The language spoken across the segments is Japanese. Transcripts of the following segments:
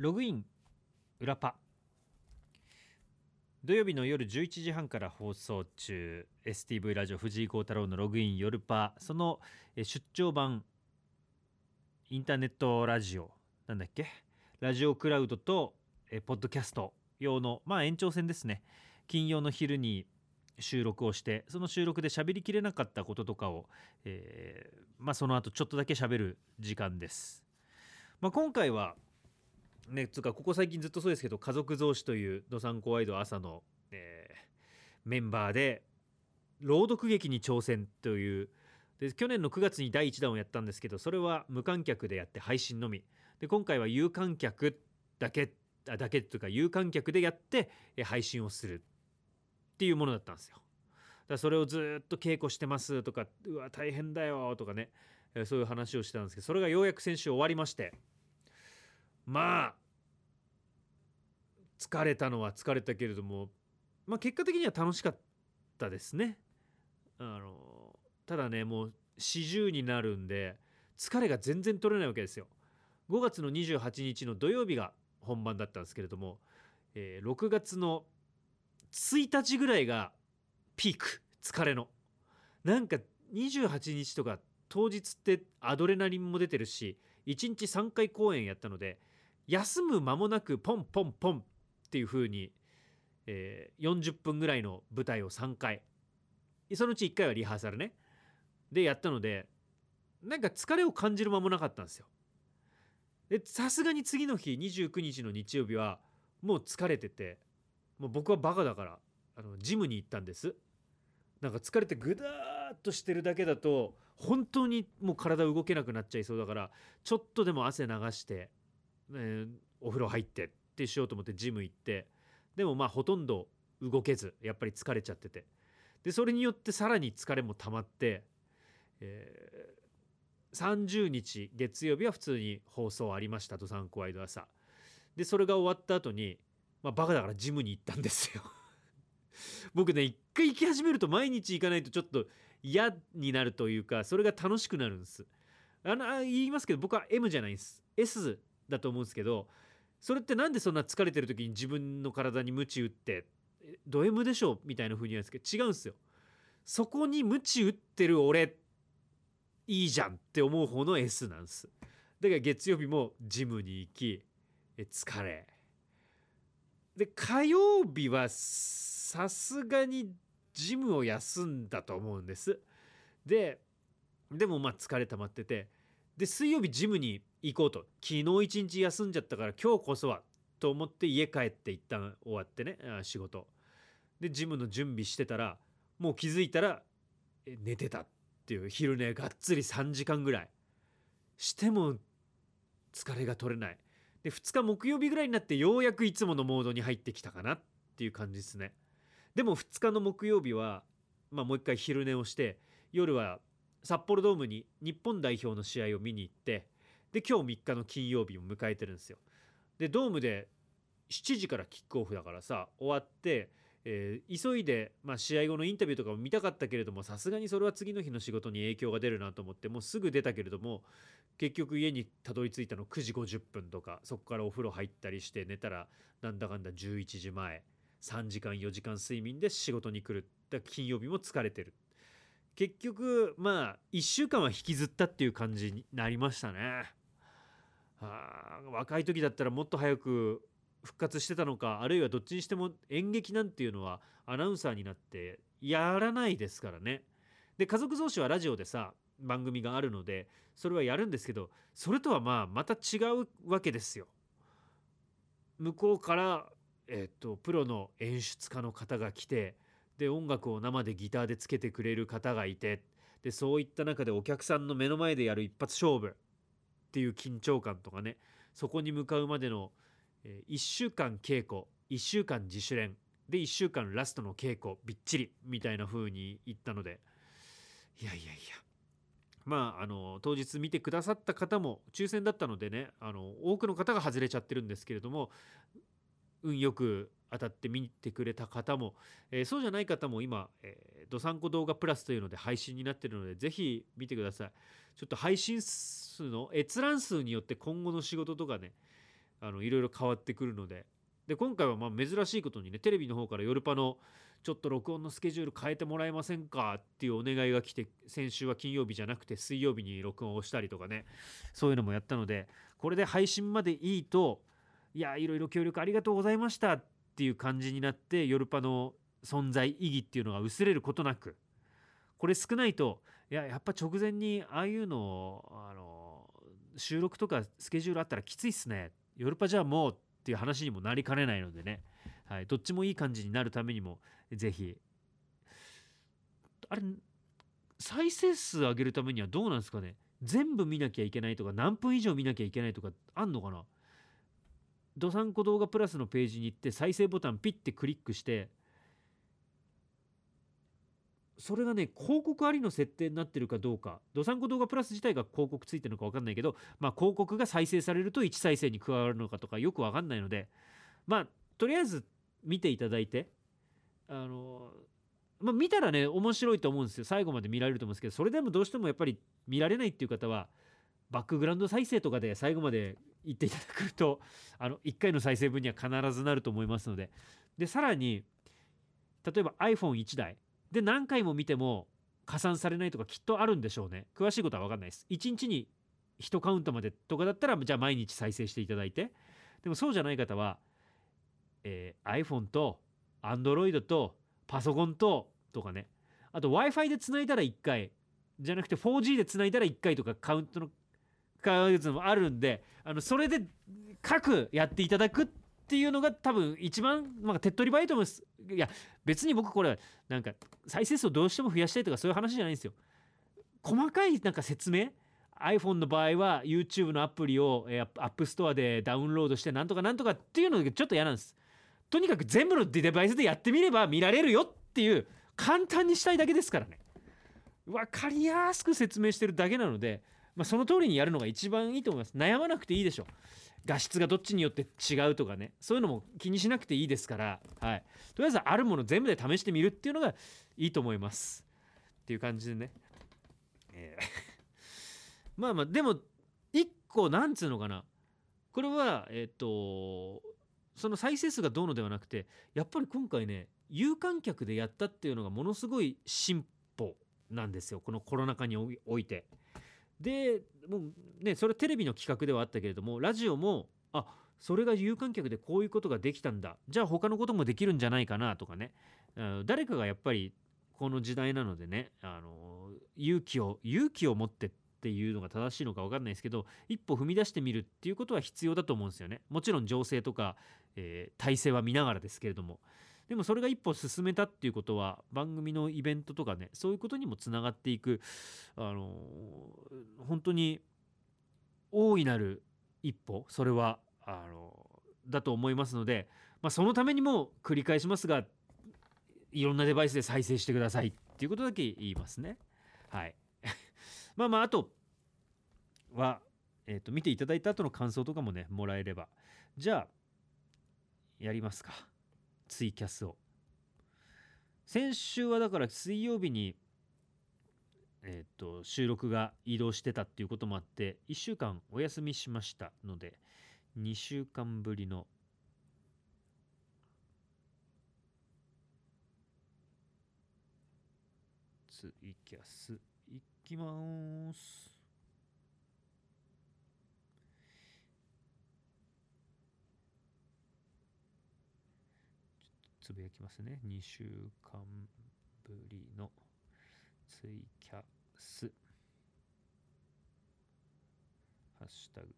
ログイン裏パ。土曜日の夜11時半から放送中。STV ラジオ藤井幸太郎のログイン夜パ。その出張版。インターネットラジオ。なんだっけ？ラジオクラウドとえポッドキャスト用のまあ延長戦ですね。金曜の昼に収録をしてその収録で喋りきれなかったこととかを、えーまあ、その後ちょっとだけ喋る時間です。まあ、今回はねつかここ最近ずっとそうですけど家族増資という「どさんこワイド朝の」えーメンバーで朗読劇に挑戦という。で去年の9月に第1弾をやったんですけどそれは無観客でやって配信のみ。で今回は有観客だけあだけというか有観客でやって配信をするっていうものだったんですよ。だそれをずっと稽古してますとかうわ大変だよとかねそういう話をしてたんですけどそれがようやく先週終わりまして。まあ疲れたのは疲れたけれども、まあ、結果的には楽しかったですね。あのただねもう40になるんで疲れが全然取れないわけですよ。5月の28日の土曜日が本番だったんですけれども、えー6月の1日ぐらいがピーク疲れのなんか28日とか当日ってアドレナリンも出てるし1日3回公演やったので休む間もなくポンポンポンっていう風に、えー40分ぐらいの舞台を3回。そのうち1回はリハーサルね。でやったのでなんか疲れを感じる間もなかったんですよ。でさすがに次の日29日の日曜日はもう疲れててもう僕はバカだからあのジムに行ったんです。なんか疲れてぐだーっとしてるだけだと本当にもう体動けなくなっちゃいそうだからちょっとでも汗流して、えーお風呂入ってってしようと思ってジム行ってでもまあほとんど動けずやっぱり疲れちゃってて。でそれによってさらに疲れも溜まって、えー30日月曜日は普通に放送ありましたと3個ワイド朝。でそれが終わった後にまあバカだからジムに行ったんですよ。僕ね一回行き始めると毎日行かないとちょっと嫌になるというかそれが楽しくなるんです。あの言いますけど僕は M じゃないんです。S だと思うんですけどそれってなんでそんな疲れてる時に自分の体に鞭打ってド M でしょみたいな風に言うんですけど違うんですよ。そこに鞭打ってる俺いいじゃんって思う方の S なんです。だから月曜日もジムに行きえ疲れ。で火曜日はさすがにジムを休んだと思うんです。ででもまあ疲れ溜まっててで水曜日ジムに行こうと。昨日一日休んじゃったから今日こそはと思って家帰って一旦終わってね仕事。でジムの準備してたらもう気づいたら寝てたっていう。昼寝がっつり3時間ぐらい。しても疲れが取れない。で2日木曜日ぐらいになってようやくいつものモードに入ってきたかなっていう感じですね。でも2日の木曜日は、まあ、もう一回昼寝をして夜は札幌ドームに日本代表の試合を見に行ってで今日3日の金曜日を迎えてるんですよ。でドームで7時からキックオフだからさ終わって、えー急いで、まあ、試合後のインタビューとかも見たかったけれどもさすがにそれは次の日の仕事に影響が出るなと思ってもうすぐ出たけれども結局家にたどり着いたの9時50分とかそこからお風呂入ったりして寝たらなんだかんだ11時前3時間4時間睡眠で仕事に来る。だ金曜日も疲れてる。結局まあ1週間は引きずったっていう感じになりましたね。はあ若い時だったらもっと早く復活してたのかあるいはどっちにしても演劇なんていうのはアナウンサーになってやらないですからね。で家族増資はラジオでさ番組があるのでそれはやるんですけどそれとはまあまた違うわけですよ。向こうから、えっとプロの演出家の方が来てで音楽を生でギターでつけてくれる方がいてでそういった中でお客さんの目の前でやる一発勝負っていう緊張感とかねそこに向かうまでの、え1週間稽古1週間自主練で1週間ラストの稽古びっちりみたいな風に言ったのでいやいやいやまああの当日見てくださった方も抽選だったのでねあの多くの方が外れちゃってるんですけれども運よく当たって見てくれた方も、えーそうじゃない方も今「、どさんこ動画プラス」というので配信になってるのでぜひ見てください。ちょっと配信数の閲覧数によって今後の仕事とかねあのいろいろ変わってくるので。で今回はまあ珍しいことにねテレビの方からヨルパのちょっと録音のスケジュール変えてもらえませんかっていうお願いが来て先週は金曜日じゃなくて水曜日に録音をしたりとかねそういうのもやったのでこれで配信までいいといやいろいろ協力ありがとうございましたっていう感じになってヨルパの存在意義っていうのが薄れることなくこれ少ないといややっぱ直前にああいうのあの収録とかスケジュールあったらきついっすね。ヨルパじゃあもうっていう話にもなりかねないのでね、はい、どっちもいい感じになるためにもぜひ。あれ再生数上げるためにはどうなんですかね。全部見なきゃいけないとか何分以上見なきゃいけないとかあんのかな。どさんこ動画プラスのページに行って再生ボタンピッてクリックしてそれがね広告ありの設定になってるかどうか。どさんこ動画プラス自体が広告ついてるのか分かんないけど、まあ、広告が再生されると1再生に加わるのかとかよく分かんないのでまあとりあえず見ていただいてあのまあ見たらね面白いと思うんですよ。最後まで見られると思うんですけどそれでもどうしてもやっぱり見られないっていう方はバックグラウンド再生とかで最後まで言っていただくとあの1回の再生分には必ずなると思いますので。でさらに例えば iPhone1 台。で何回も見ても加算されないとかきっとあるんでしょうね。詳しいことは分かんないです。1日に1カウントまでとかだったらじゃあ毎日再生していただいて。でもそうじゃない方は、えー、iPhone と Android とパソコンととかね。あと w i f i でつないだら1回。じゃなくて 4G でつないだら1回とかカウントのやつもあるんであのそれで各やっていただくってていうのが多分一番、まあ、手っ取り早いと思いますいや別に僕これなんか再生数をどうしても増やしたいとかそういう話じゃないんですよ。細かいなんか説明 iPhone の場合は YouTube のアプリを App Store でダウンロードしてなんとかなんとかっていうのがちょっと嫌なんです。とにかく全部のデバイスでやってみれば見られるよっていう簡単にしたいだけですからね。分かりやすく説明してるだけなので、まあ、その通りにやるのが一番いいと思います。悩まなくていいでしょう。画質がどっちによって違うとかね。そういうのも気にしなくていいですから、はい、とりあえずあるもの全部で試してみるっていうのがいいと思います。っていう感じでね、えー。まあまあでも一個なんつうのかな。これはえっ、とその再生数がどうのではなくてやっぱり今回ね有観客でやったっていうのがものすごい進歩なんですよ。このコロナ禍において。でもうねそれテレビの企画ではあったけれどもラジオもあそれが有観客でこういうことができたんだ。じゃあ他のこともできるんじゃないかなとかね。誰かがやっぱりこの時代なのでねあの勇気を勇気を持ってっていうのが正しいのか分かんないですけど一歩踏み出してみるっていうことは必要だと思うんですよね。もちろん情勢とか、えー、体制は見ながらですけれども。でもそれが一歩進めたっていうことは番組のイベントとかねそういうことにもつながっていくあの本当に大いなる一歩それはあのだと思いますので、まあ、そのためにも繰り返しますがいろんなデバイスで再生してくださいっていうことだけ言いますね。はい。まあまああとは、えー、と見ていただいた後の感想とかもねもらえれば。じゃあやりますか。ツイキャスを。先週はだから水曜日にえっ、と収録が移動してたっていうこともあって1週間お休みしましたので2週間ぶりのツイキャスいきます。つぶやきますね。2週間ぶりのツイキャス。ハッシュタグ。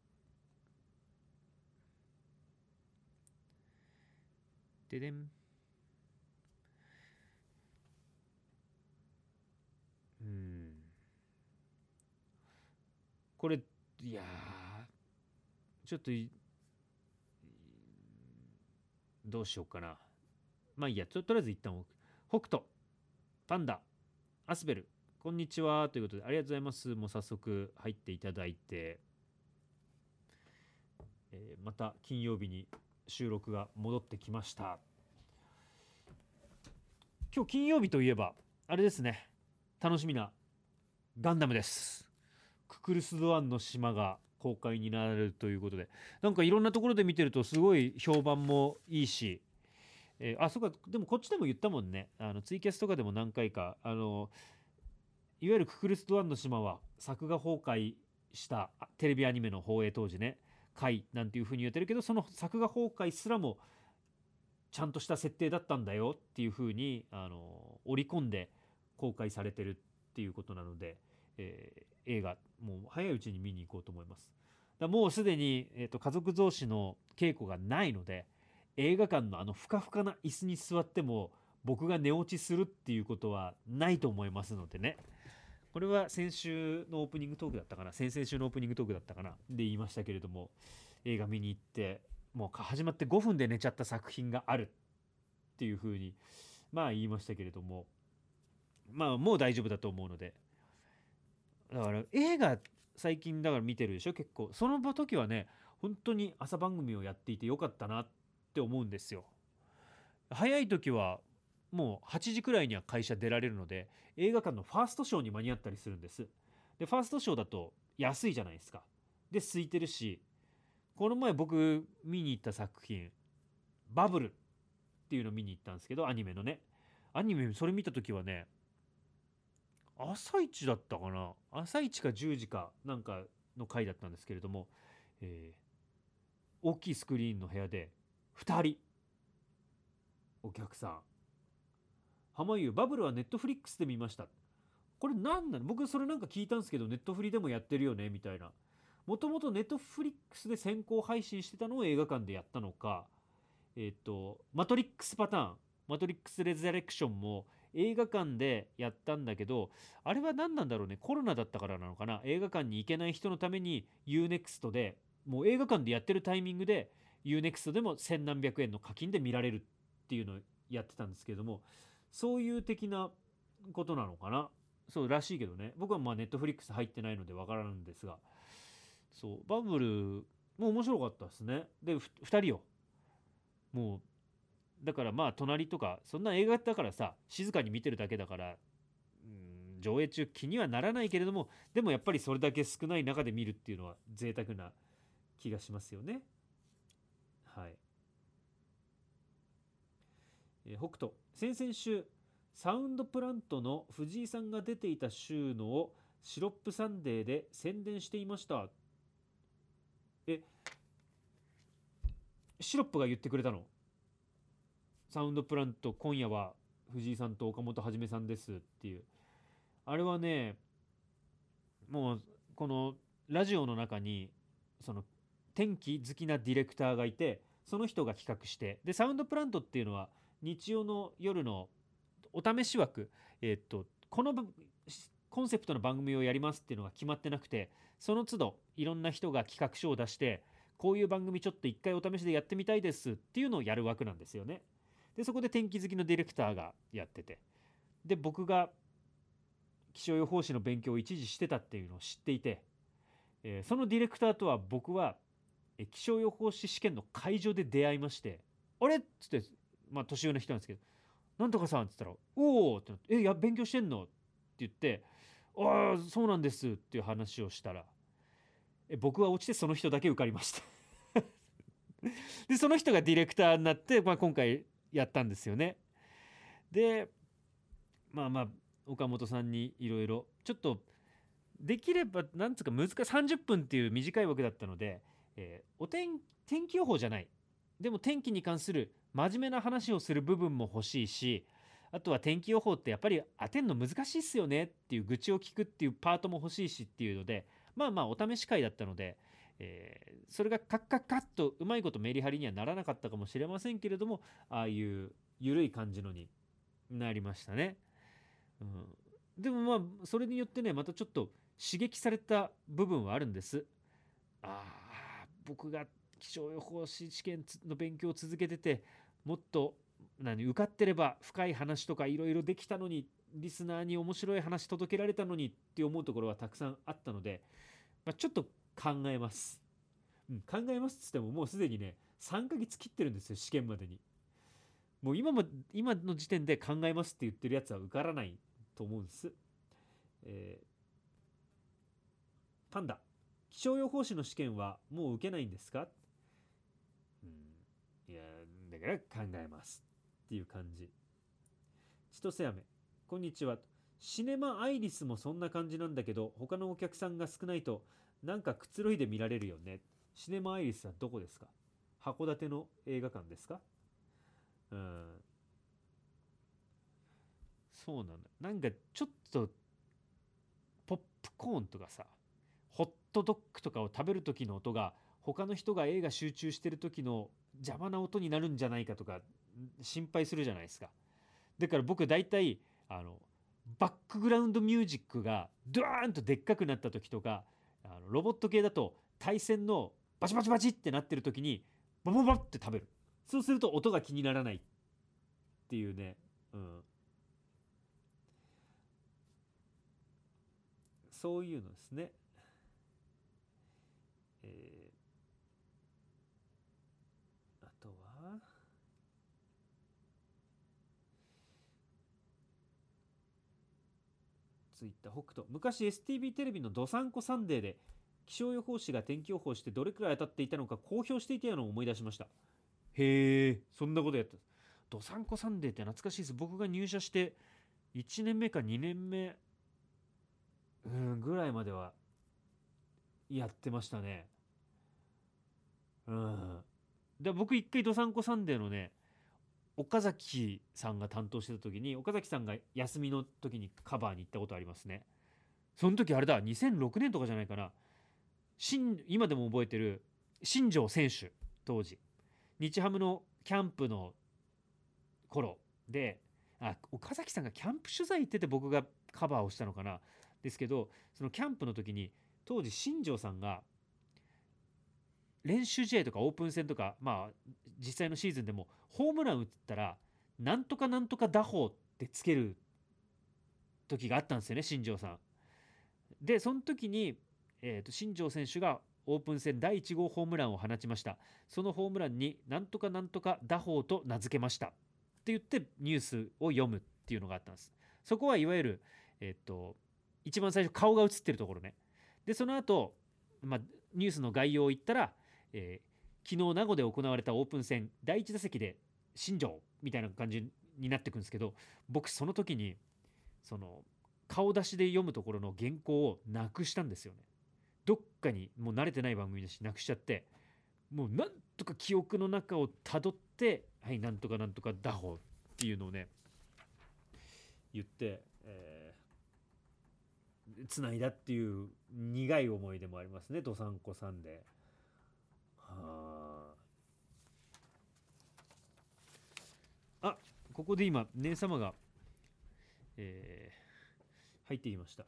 ででん。うん。これいやちょっとどうしようかな。まあいいやととりあえず一旦北斗パンダアスベルこんにちは。ということでありがとうございます。もう早速入っていただいて、えー、また金曜日に収録が戻ってきました。今日金曜日といえばあれですね。楽しみなガンダムです。ククルス・ドアンの島が公開になれるということで。なんかいろんなところで見てるとすごい評判もいいし、えー、あそうかでもこっちでも言ったもんね。あのツイキャスとかでも何回か。あのいわゆるククルス・ドアンの島は作画崩壊したテレビアニメの放映当時ね。回なんていうふうに言ってるけどその作画崩壊すらもちゃんとした設定だったんだよ。っていうふうにあの織り込んで公開されてるっていうことなので、えー、映画もう早いうちに見に行こうと思います。だもうすでに、えーと、家族同士の稽古がないので映画館のあのふかふかな椅子に座っても僕が寝落ちするっていうことはないと思いますのでね。これは先週のオープニングトークだったかな。先々週のオープニングトークだったかな。で言いましたけれども映画見に行ってもう始まって5分で寝ちゃった作品があるっていうふうにまあ言いましたけれどもまあもう大丈夫だと思うので。だから映画最近だから見てるでしょ結構。その時はね本当に朝番組をやっていてよかったなってって思うんですよ。早い時はもう8時くらいには会社出られるので映画館のファーストショーに間に合ったりするんです。でファーストショーだと安いじゃないですか。で空いてるしこの前僕見に行った作品「バブル」っていうの見に行ったんですけどアニメのね。アニメそれ見た時はね朝一だったかな。朝一か10時かなんかの回だったんですけれども、えー、大きいスクリーンの部屋で2人。お客さん。濱優バブルはネットフリックスで見ました。これ何なの？僕それなんか聞いたんですけどネットフリでもやってるよね？みたいな。もともとネットフリックスで先行配信してたのを映画館でやったのか。えっ、とマトリックスパターン。マトリックスレザレクションも映画館でやったんだけどあれは何なんだろうね？コロナだったからなのかな？映画館に行けない人のために UNEXT でもう映画館でやってるタイミングで UNEXT でも千何百円の課金で見られるっていうのをやってたんですけどもそういう的なことなのかな？そうらしいけどね。僕はまあネットフリックス入ってないのでわからないんですが。そうバブルもう面白かったですね。で2人よ。もうだからまあ隣とかそんな映画だからさ静かに見てるだけだからうん上映中気にはならないけれどもでもやっぱりそれだけ少ない中で見るっていうのは贅沢な気がしますよね。はい。えー、北斗。先々週サウンドプラントの藤井さんが出ていた週のをシロップサンデーで宣伝していました。えシロップが言ってくれたの？サウンドプラント今夜は藤井さんと岡本はじめさんですっていう。あれはねもうこのラジオの中にその天気好きなディレクターがいてその人が企画してでサウンドプラントっていうのは日曜の夜のお試し枠、えー、っとこのコンセプトの番組をやりますっていうのが決まってなくてその都度いろんな人が企画書を出してこういう番組ちょっと一回お試しでやってみたいですっていうのをやる枠なんですよね。でそこで天気好きのディレクターがやっててで僕が気象予報士の勉強を一時してたっていうのを知っていて、えー、そのディレクターとは僕は気象予報士試験の会場で出会いまして「あれ?」っつってまあ年上の人なんですけど「なんとかさん」っつったら「おお!」ってなって「えいや勉強してんの?」って言って「ああそうなんです」っていう話をしたらえ僕は落ちてその人だけ受かりました でその人がディレクターになって、まあ、今回やったんですよね。でまあまあ岡本さんにいろいろちょっとできればなんつうか難しい30分っていう短い枠だったので、えー、お天天気予報じゃないでも天気に関する真面目な話をする部分も欲しいしあとは天気予報ってやっぱり当てんの難しいっすよねっていう愚痴を聞くっていうパートも欲しいしっていうのでまあまあお試し会だったので、えー、それがカッカッカッとうまいことメリハリにはならなかったかもしれませんけれどもああいう緩い感じのになりましたね。うん、でもまあそれによってねまたちょっと刺激された部分はあるんです。ああ僕が気象予報士試験の勉強を続けててもっと何受かってれば深い話とかいろいろできたのにリスナーに面白い話届けられたのにって思うところはたくさんあったので、まあ、ちょっと考えます、うん、考えますっつってももうすでにね3ヶ月切ってるんですよ試験までに。もう今も今の時点で考えますって言ってるやつは受からないと思うんです、えー、パンダ。気象予報士の試験はもう受けないんですか、うん、いやだから考えますっていう感じ。千歳飴こんにちは。シネマアイリスもそんな感じなんだけど他のお客さんが少ないとなんかくつろいで見られるよね。シネマアイリスはどこですか？函館の映画館ですか？うん。そうなんだ。なんかちょっとポップコーンとかさトドッグとかを食べる時の音が他の人が映画集中してる時の邪魔な音になるんじゃないかとか心配するじゃないですか。だから僕大体あのバックグラウンドミュージックがドーンとでっかくなった時とかあのロボット系だと対戦のバチバチバチってなってる時にバババって食べる。そうすると音が気にならないっていうね、うん、そういうのですね。えー、あとはツイッター北斗。昔 STB テレビの「どさんこサンデー」で気象予報士が天気予報してどれくらい当たっていたのか公表していたのを思い出しました。へえそんなことやった。どさんこサンデーって懐かしいです。僕が入社して1年目か2年目うんぐらいまではやってましたね。うん。で僕一回どさんこサンデーのね岡崎さんが担当してた時に岡崎さんが休みの時にカバーに行ったことありますね。その時あれだ2006年とかじゃないかな。今でも覚えてる新庄選手当時。日ハムのキャンプの頃であ岡崎さんがキャンプ取材行ってて僕がカバーをしたのかな。ですけどそのキャンプの時に当時新庄さんが練習試合とかオープン戦とかまあ実際のシーズンでもホームラン打ったらなんとかなんとか打法ってつける時があったんですよね新庄さん。でその時に、えーと、新庄選手がオープン戦第1号ホームランを放ちました。そのホームランになんとかなんとか打法と名付けました。って言ってニュースを読むっていうのがあったんです。そこはいわゆる、えっ、ー、と一番最初顔が映ってるところね。でその後、まあニュースの概要を言ったら、えー、昨日名護で行われたオープン戦第1打席で新庄みたいな感じになってくんですけど僕その時にその顔出しで読むところの原稿をなくしたんですよね。どっかにもう慣れてない番組だしなくしちゃってもうなんとか記憶の中をたどってはいなんとかなんとか打法っていうのをね言って、つないだっていう苦い思い出もありますねどさんこさんで。はああここで今姉様が、えー、入ってきました。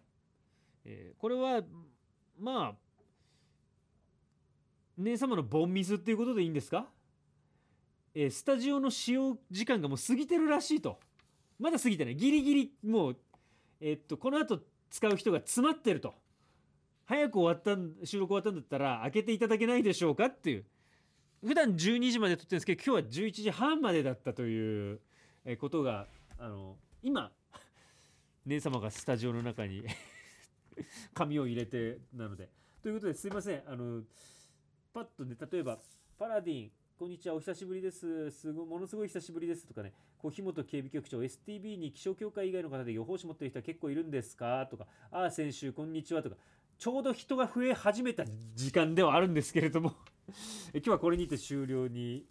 えー、これはまあ姉様のボンミスっていうことでいいんですか、えー、スタジオの使用時間がもう過ぎてるらしいとまだ過ぎてないギリギリもうえー、っとこの後使う人が詰まってると。早く終わった収録終わったんだったら開けていただけないでしょうかっていう。普段12時まで撮ってるんですけど今日は11時半までだったということがあの今姉様がスタジオの中に 紙を入れてなので。ということですいません。あのパッとね例えばパラディンこんにちは、お久しぶりです。すごものすごい久しぶりですとかね、こう日本警備局長、STB に気象協会以外の方で予報士持ってる人は結構いるんですか？とか、ああ、先週、こんにちはとか、ちょうど人が増え始めた時間ではあるんですけれども今日はこれにて終了に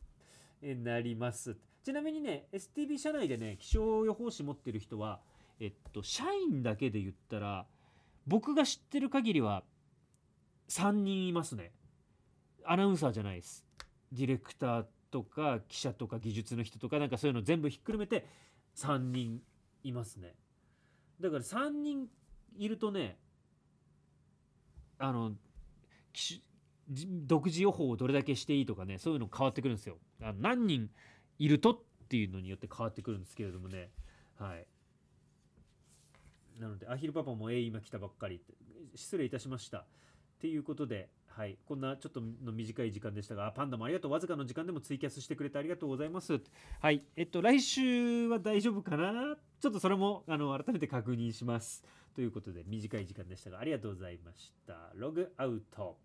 なります。ちなみにね、STB 社内でね、気象予報士持ってる人は、えっと、社員だけで言ったら、僕が知ってる限りは3人いますね。アナウンサーじゃないです。ディレクターとか記者とか技術の人とかなんかそういうの全部ひっくるめて3人いますね。だから3人いるとねあの独自予報をどれだけしていいとかねそういうの変わってくるんですよ。あの何人いるとっていうのによって変わってくるんですけれどもね。はい。なのでアヒルパパも「えー、今来たばっかり」って失礼いたしました。っていうことではい、こんなちょっとの短い時間でしたが、パンダもありがとう、わずかの時間でもツイキャスしてくれてありがとうございます。はい、えっと、来週は大丈夫かな？ちょっとそれもあの改めて確認します。ということで、短い時間でしたが、ありがとうございました。ログアウト。